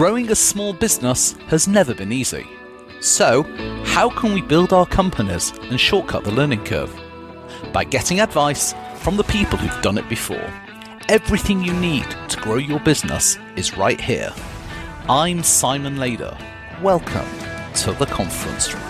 Growing a small business has never been easy. So, how can we build our companies and shortcut the learning curve? By getting advice from the people who've done it before. Everything you need to grow your business is right here. I'm Simon Lader. Welcome to the conference room.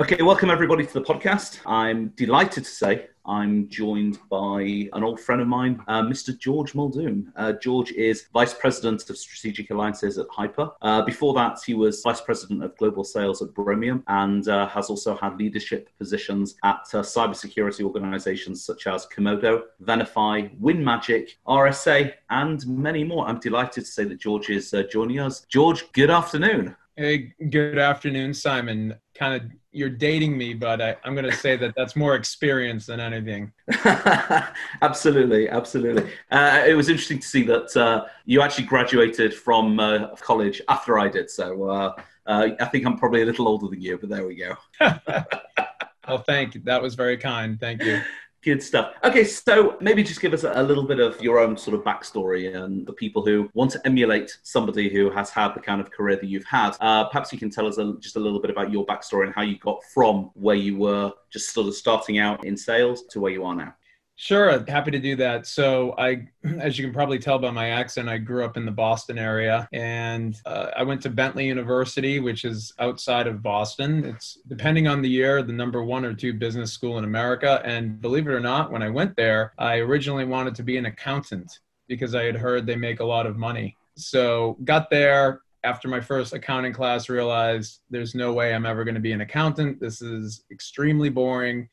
Okay, welcome everybody to the podcast. I'm delighted to say I'm joined by an old friend of mine, uh, Mr. George Muldoon. Uh, George is Vice President of Strategic Alliances at HYPR. Uh, before that, he was Vice President of Global Sales at Bromium and uh, has also had leadership positions at uh, cybersecurity organizations such as Comodo, Venafi, WinMagic, RSA, and many more. I'm delighted to say that George is uh, joining us. George, good afternoon. Hey, good afternoon, Simon. Kind of, you're dating me, but I, am going to say that that's more experience than anything. absolutely, absolutely. Uh, it was interesting to see that uh, you actually graduated from uh, college after I did. So uh, uh, I think I'm probably a little older than you, but there we go. well, thank you. That was very kind. Thank you. Good stuff. Okay, so maybe just give us a little bit of your own sort of backstory and the people who want to emulate somebody who has had the kind of career that you've had. Uh, perhaps you can tell us a, just a little bit about your backstory and how you got from where you were just sort of starting out in sales to where you are now. Sure, happy to do that. So, I, as you can probably tell by my accent, I grew up in the Boston area, and uh, I went to Bentley University, which is outside of Boston. It's depending on the year, the number one or two business school in America. And believe it or not, when I went there, I originally wanted to be an accountant because I had heard they make a lot of money. So, got there, after my first accounting class realized there's no way i'm ever going to be an accountant this is extremely boring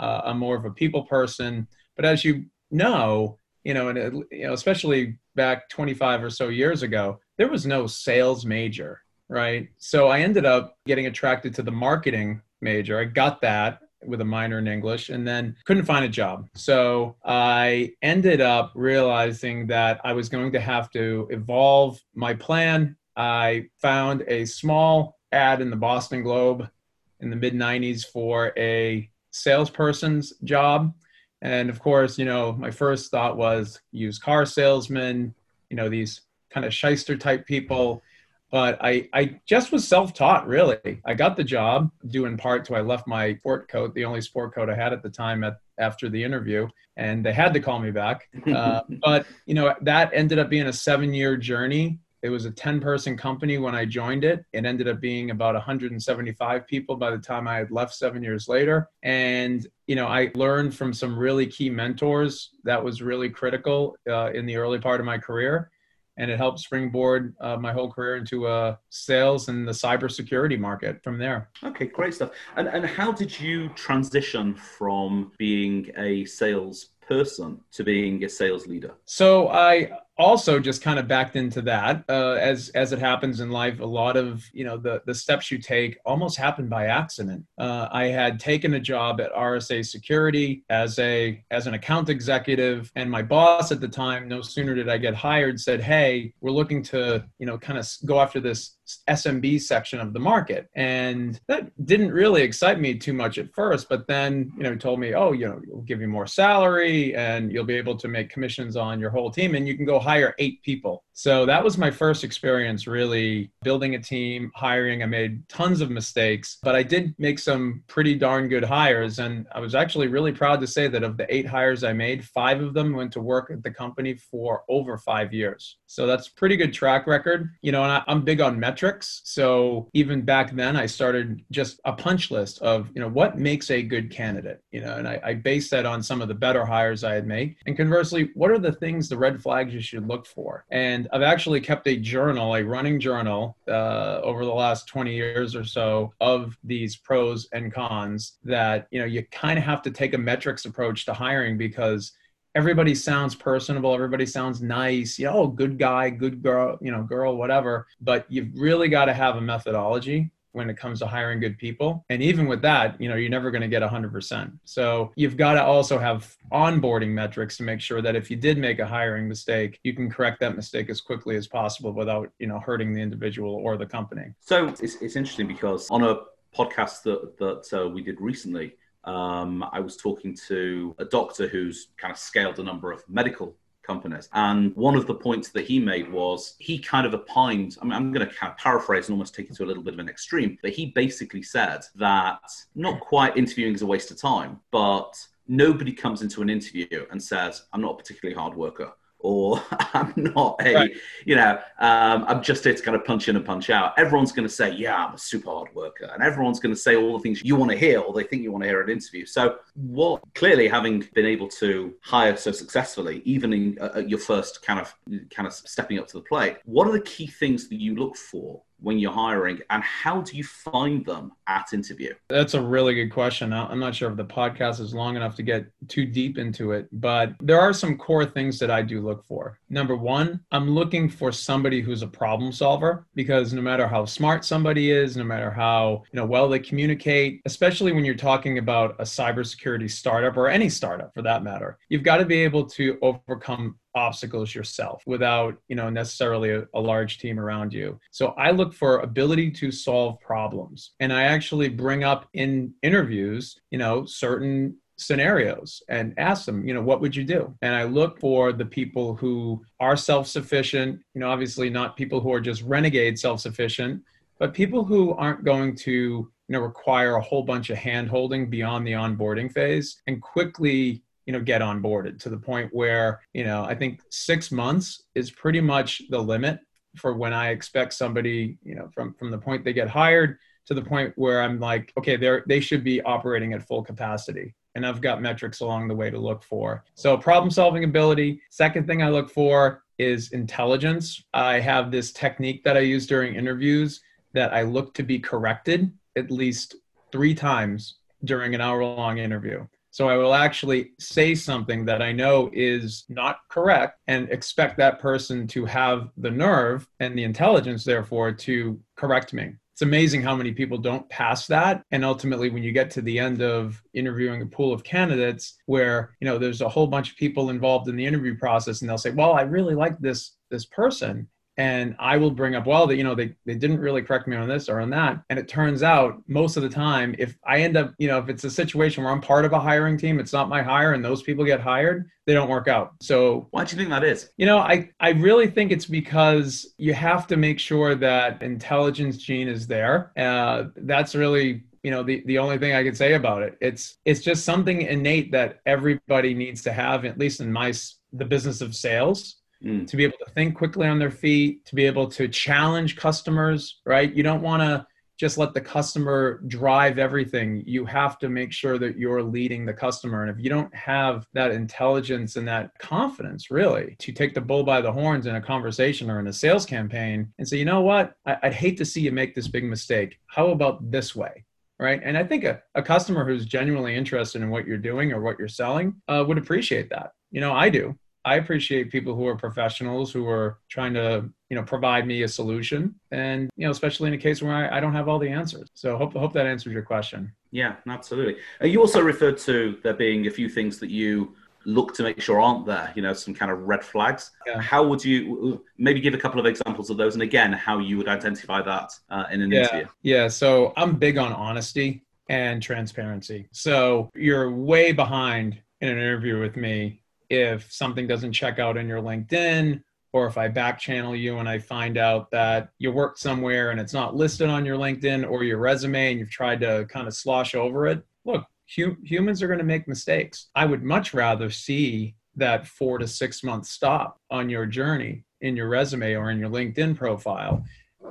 uh, i'm more of a people person but as you know, you know, and you know, especially back 25 or so years ago, there was no sales major, right? So I ended up getting attracted to the marketing major. I got that with a minor in English and then couldn't find a job. So I ended up realizing that I was going to have to evolve my plan. I found a small ad in the Boston Globe in the mid 90s for a salesperson's job and of course, you know, my first thought was used car salesman, you know, these kind of shyster type people. But I, I just was self taught, really. I got the job due in part to I left my sport coat, the only sport coat I had at the time at, after the interview, and they had to call me back. Uh, but, you know, that ended up being a seven year journey it was a 10 person company when I joined it. It ended up being about 175 people by the time I had left seven years later. And, you know, I learned from some really key mentors that was really critical uh, in the early part of my career. And it helped springboard uh, my whole career into uh, sales and the cybersecurity market from there. Okay, great stuff. And, and how did you transition from being a sales person to being a sales leader? So I also just kind of backed into that uh, as as it happens in life a lot of you know the the steps you take almost happen by accident uh, i had taken a job at rsa security as a as an account executive and my boss at the time no sooner did i get hired said hey we're looking to you know kind of go after this SMB section of the market. And that didn't really excite me too much at first, but then, you know, told me, oh, you know, we'll give you more salary and you'll be able to make commissions on your whole team and you can go hire eight people. So that was my first experience really building a team, hiring. I made tons of mistakes, but I did make some pretty darn good hires. And I was actually really proud to say that of the eight hires I made, five of them went to work at the company for over five years. So that's pretty good track record. You know, and I, am big on metrics. So even back then, I started just a punch list of, you know, what makes a good candidate, you know, and I, I based that on some of the better hires I had made. And conversely, what are the things, the red flags you should look for? And I've actually kept a journal, a running journal, uh, over the last 20 years or so of these pros and cons that, you know, you kind of have to take a metrics approach to hiring because everybody sounds personable everybody sounds nice you know oh, good guy good girl you know girl whatever but you've really got to have a methodology when it comes to hiring good people. And even with that, you know, you're never going to get 100%. So you've got to also have onboarding metrics to make sure that if you did make a hiring mistake, you can correct that mistake as quickly as possible without, you know, hurting the individual or the company. So it's, it's interesting because on a podcast that, that uh, we did recently, um, I was talking to a doctor who's kind of scaled a number of medical companies. And one of the points that he made was he kind of opined, I mean, I'm going to kind of paraphrase and almost take it to a little bit of an extreme, but he basically said that not quite interviewing is a waste of time, but nobody comes into an interview and says, I'm not a particularly hard worker or I'm not a, right. you know, um, I'm just here to kind of punch in and punch out. Everyone's going to say, yeah, I'm a super hard worker. And everyone's going to say all the things you want to hear or they think you want to hear at an interview. So, what clearly having been able to hire so successfully, even in uh, your first kind of kind of stepping up to the plate, what are the key things that you look for when you're hiring and how do you find them at interview? That's a really good question. I'm not sure if the podcast is long enough to get too deep into it but there are some core things that i do look for number one i'm looking for somebody who's a problem solver because no matter how smart somebody is no matter how you know well they communicate especially when you're talking about a cybersecurity startup or any startup for that matter you've got to be able to overcome obstacles yourself without you know necessarily a, a, large team around you. So i look for ability to solve problems and i actually bring up in interviews you know certain scenarios and ask them you know what would you do? And i look for the people who are self-sufficient you know obviously not people who are just renegade self-sufficient but people who aren't going to you know require a whole bunch of hand holding beyond the onboarding phase and quickly you know get onboarded to the point where you know i think six months is pretty much the limit for when i expect somebody you know from from the point they get hired to the point where i'm like okay they're they should be operating at full capacity and i've got metrics along the way to look for. So problem solving ability second thing i look for is intelligence. I have this technique that i use during interviews that i look to be corrected at least three times during an hour long interview. So I will actually say something that I know is not correct and expect that person to have the nerve and the intelligence, therefore, to correct me. It's amazing how many people don't pass that. And ultimately, when you get to the end of interviewing a pool of candidates where, you know, there's a whole bunch of people involved in the interview process and they'll say, well, I really like this this person and I will bring up, well, that you know, they, they didn't really correct me on this or on that. And it turns out most of the time, if I end up, you know, if it's a situation where I'm part of a hiring team, it's not my hire and those people get hired, they don't work out. So why do you think that is? You know, I, I really think it's because you have to make sure that intelligence gene is there. Uh, that's really you know the, the only thing i can say about it it's it's just something innate that everybody needs to have at least in my the business of sales mm. to be able to think quickly on their feet, to be able to challenge customers, right? You don't want to just let the customer drive everything. You have to make sure that you're leading the customer. And if you don't have that intelligence and that confidence, really, to take the bull by the horns in a conversation or in a sales campaign and say, you know what, I- would hate to see you make this big mistake. How about this way? Right. And I think a, a customer who's genuinely interested in what you're doing or what you're selling uh, would appreciate that. You know, I do. I appreciate people who are professionals who are trying to, you know, provide me a solution. And, you know, especially in a case where I, I don't have all the answers. So hope, hope that answers your question. Yeah, absolutely. Uh, you also referred to there being a few things that you look to make sure aren't there, you know, some kind of red flags. Yeah. How would you maybe give a couple of examples of those? And again, how you would identify that uh, in an yeah. interview? Yeah. So I'm big on honesty and transparency. So you're way behind in an interview with me if something doesn't check out in your LinkedIn, or if I back channel you and I find out that you worked somewhere and it's not listed on your LinkedIn or your resume and you've tried to kind of slosh over it, look, hu- humans are going to make mistakes. I would much rather see that four to six month stop on your journey in your resume or in your LinkedIn profile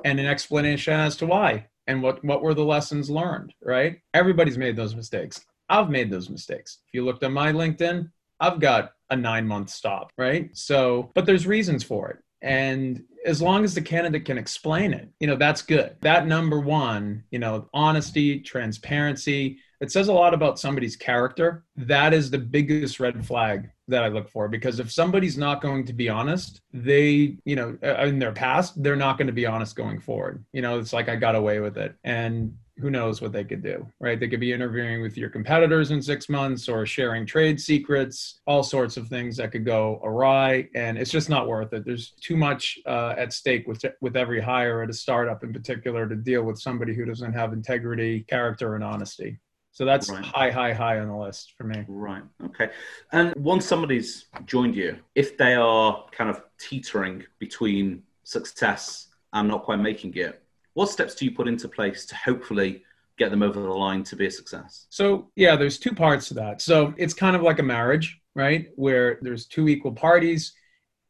and an explanation as to why and what, what were the lessons learned, right? Everybody's made those mistakes. I've made those mistakes. If you looked at my LinkedIn, I've got a nine month stop, right? So, but there's reasons for it. And as long as the candidate can explain it, you know, that's good. That number one, you know, honesty, transparency, it says a lot about somebody's character. That is the biggest red flag that I look for because if somebody's not going to be honest, they, you know, uh, in their past, they're not going to be honest going forward. You know, it's like I got away with it. And who knows what they could do, right? They could be interviewing with your competitors in six months or sharing trade secrets, all sorts of things that could go awry. And it's just not worth it. There's too much uh, at stake with, with every hire at a startup in particular to deal with somebody who doesn't have integrity, character, and honesty. So that's right. high, high, high on the list for me. Right. Okay. And once somebody's joined you, if they are kind of teetering between success and not quite making it, what steps do you put into place to hopefully get them over the line to be a success? So, yeah, there's two parts to that. So, it's kind of like a marriage, right? Where there's two equal parties.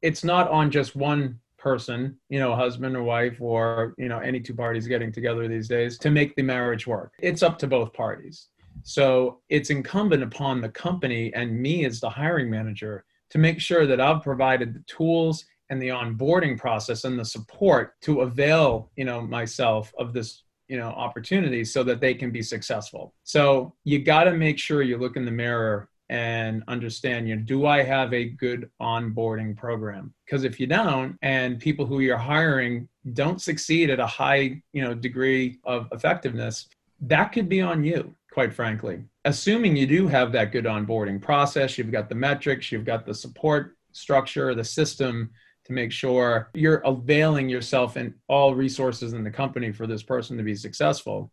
It's not on just one person, you know, husband or wife, or, you know, any two parties getting together these days to make the marriage work. It's up to both parties. So, it's incumbent upon the company and me as the hiring manager to make sure that I've provided the tools and the onboarding process and the support to avail you know myself of this you know opportunity so that they can be successful. So you got to make sure you look in the mirror and understand you know do i have a good onboarding program? Because if you don't and people who you're hiring don't succeed at a high you know degree of effectiveness that could be on you quite frankly. Assuming you do have that good onboarding process you've got the metrics you've got the support structure the system to make sure you're availing yourself and all resources in the company for this person to be successful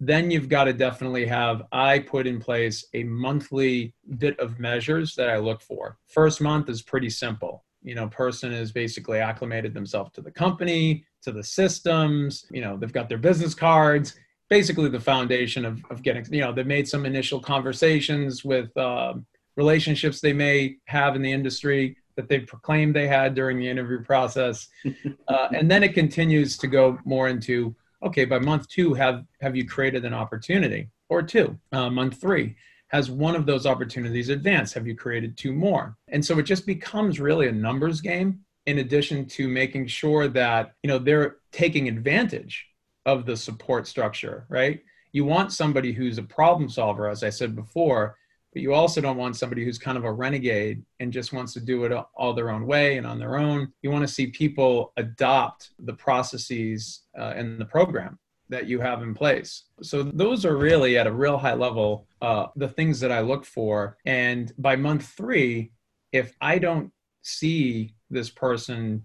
then you've got to definitely have i put in place a monthly bit of measures that i look for. First month is pretty simple. You know person is basically acclimated themselves to the company to the systems you know they've got their business cards basically the foundation of, of getting you know they've made some initial conversations with uh, relationships they may have in the industry that they proclaimed they had during the interview process. Uh, and then it continues to go more into okay, by month two, have, have you created an opportunity? Or two, uh, month three, has one of those opportunities advanced? Have you created two more? And so it just becomes really a numbers game in addition to making sure that you know they're taking advantage of the support structure right you want somebody who's a problem solver as i said before but you also don't want somebody who's kind of a renegade and just wants to do it all their own way and on their own. You want to see people adopt the processes uh, in the program that you have in place. So those are really at a real high level uh, the things that I look for. And by month three, if I don't see this person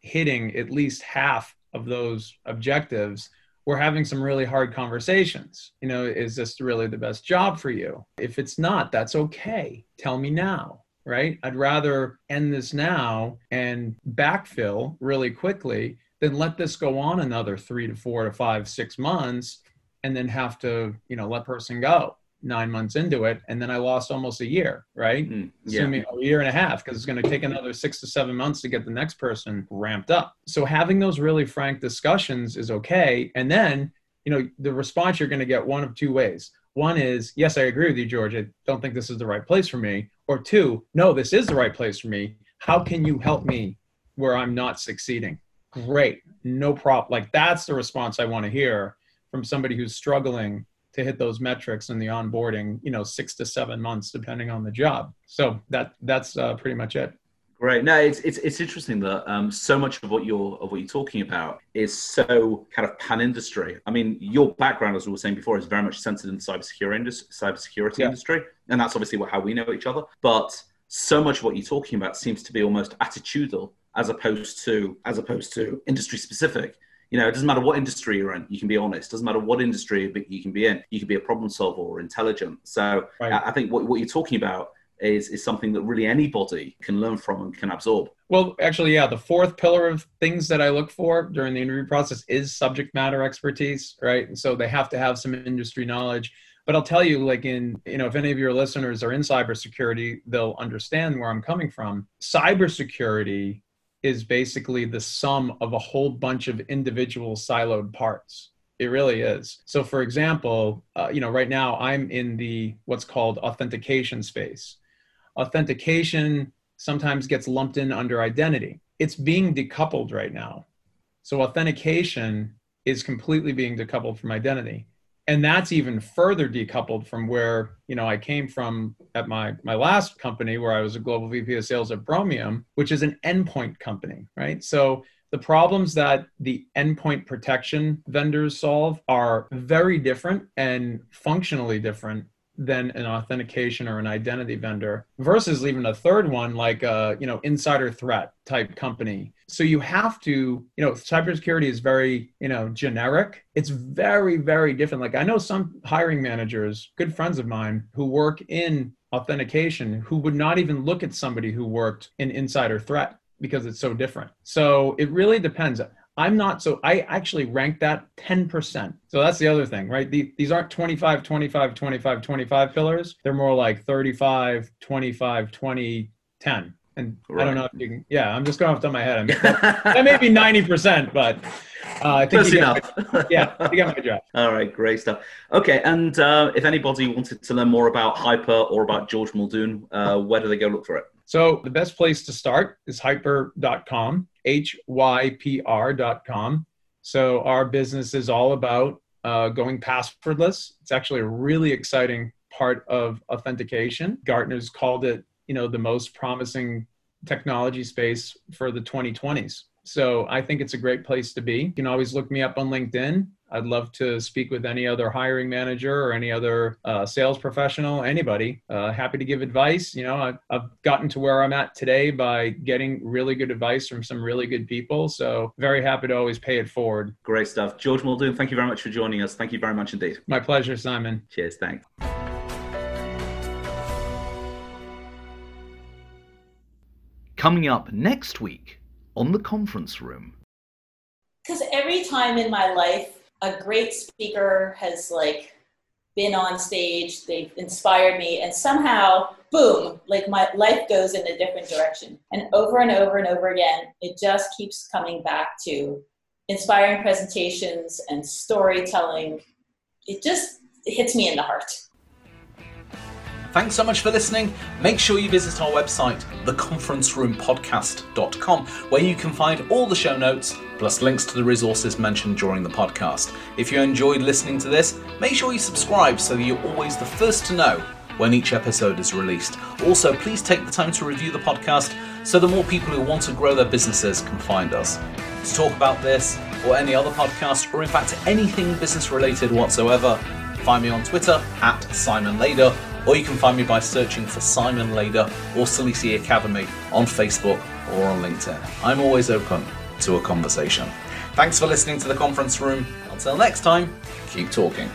hitting at least half of those objectives, we're having some really hard conversations. You know, is this really the best job for you? If it's not, that's okay. Tell me now, right? I'd rather end this now and backfill really quickly than let this go on another three to four to five, six months and then have to, you know, let person go nine months into it and then i lost almost a year right? Mm, yeah. assuming a year and a half because it's going to take another six to seven months to get the next person ramped up. So having those really frank discussions is okay and then you know the response you're going to get one of two ways. One is yes i agree with you george. I don't think this is the right place for me. Or two no this is the right place for me. How can you help me where i'm not succeeding? Great. No problem like that's the response i want to hear from somebody who's struggling to hit those metrics in the onboarding, you know, six to seven months, depending on the job. So that that's uh, pretty much it. Great. No, it's it's, it's interesting that um, so much of what you're of what you're talking about is so kind of pan industry. I mean, your background, as we were saying before, is very much centered in the cybersecurity industry, cybersecurity yeah. industry, and that's obviously what, how we know each other. But so much of what you're talking about seems to be almost attitudinal, as opposed to as opposed to industry specific you know, it doesn't matter what industry you're in, you can be honest. It doesn't matter what industry you can be in, you can be a problem solver or intelligent. So right. I think what, what you're talking about is, is something that really anybody can learn from and can absorb. Well, actually, yeah, the fourth pillar of things that I look for during the interview process is subject matter expertise, right? And so they have to have some industry knowledge. But I'll tell you, like in, you know, if any of your listeners are in cybersecurity, they'll understand where I'm coming from. Cybersecurity is basically the sum of a whole bunch of individual siloed parts. It really is. So, for example, uh, you know, right now I'm in the what's called authentication space. Authentication sometimes gets lumped in under identity. It's being decoupled right now. So, authentication is completely being decoupled from identity. And that's even further decoupled from where you know I came from at my my last company where I was a global VP of sales at Bromium, which is an endpoint company, right? So the problems that the endpoint protection vendors solve are very different and functionally different than an authentication or an identity vendor versus even a third one like a you know insider threat type company so you have to you know cybersecurity is very you know generic it's very very different like i know some hiring managers good friends of mine who work in authentication who would not even look at somebody who worked in insider threat because it's so different so it really depends I'm not so I actually rank that 10%. So that's the other thing, right? The, these aren't 25, 25, 25, 25 pillars. They're more like 35, 25, 20, 10. And right. I don't know if you can, yeah, I'm just going off the top of my head. I mean, that may be 90%, but uh, I think Close you enough. My, yeah, you got my job. All right, great stuff. Okay, and uh, if anybody wanted to learn more about HYPR or about George Muldoon, uh, where do they go look for it? So the best place to start is hypr.com, H Y P R.com. So our business is all about uh, going passwordless. It's actually a really exciting part of authentication. Gartner's called it, you know, the most promising technology space for the 2020s. So I think it's a great place to be. You can always look me up on LinkedIn. I'd love to speak with any other hiring manager or any other uh, sales professional, anybody. Uh, happy to give advice. You know, I've, I've gotten to where I'm at today by getting really good advice from some really good people. So very happy to always pay it forward. Great stuff. George Muldoon, thank you very much for joining us. Thank you very much indeed. My pleasure, Simon. Cheers. Thanks. Coming up next week on the conference room. Because every time in my life a great speaker has like been on stage, they've inspired me, and somehow, boom, like my life goes in a different direction. And over and over and over again, it just keeps coming back to inspiring presentations and storytelling. It just hits me in the heart. Thanks so much for listening. Make sure you visit our website, theconferenceroompodcast.com, where you can find all the show notes, plus links to the resources mentioned during the podcast. If you enjoyed listening to this, make sure you subscribe so that you're always the first to know when each episode is released. Also, please take the time to review the podcast so that more people who want to grow their businesses can find us. To talk about this or any other podcast, or in fact anything business related whatsoever, find me on Twitter at Simon Lader or you can find me by searching for Simon Lader or Salisi Academy on Facebook or on LinkedIn. I'm always open to a conversation. Thanks for listening to the conference room. Until next time, keep talking.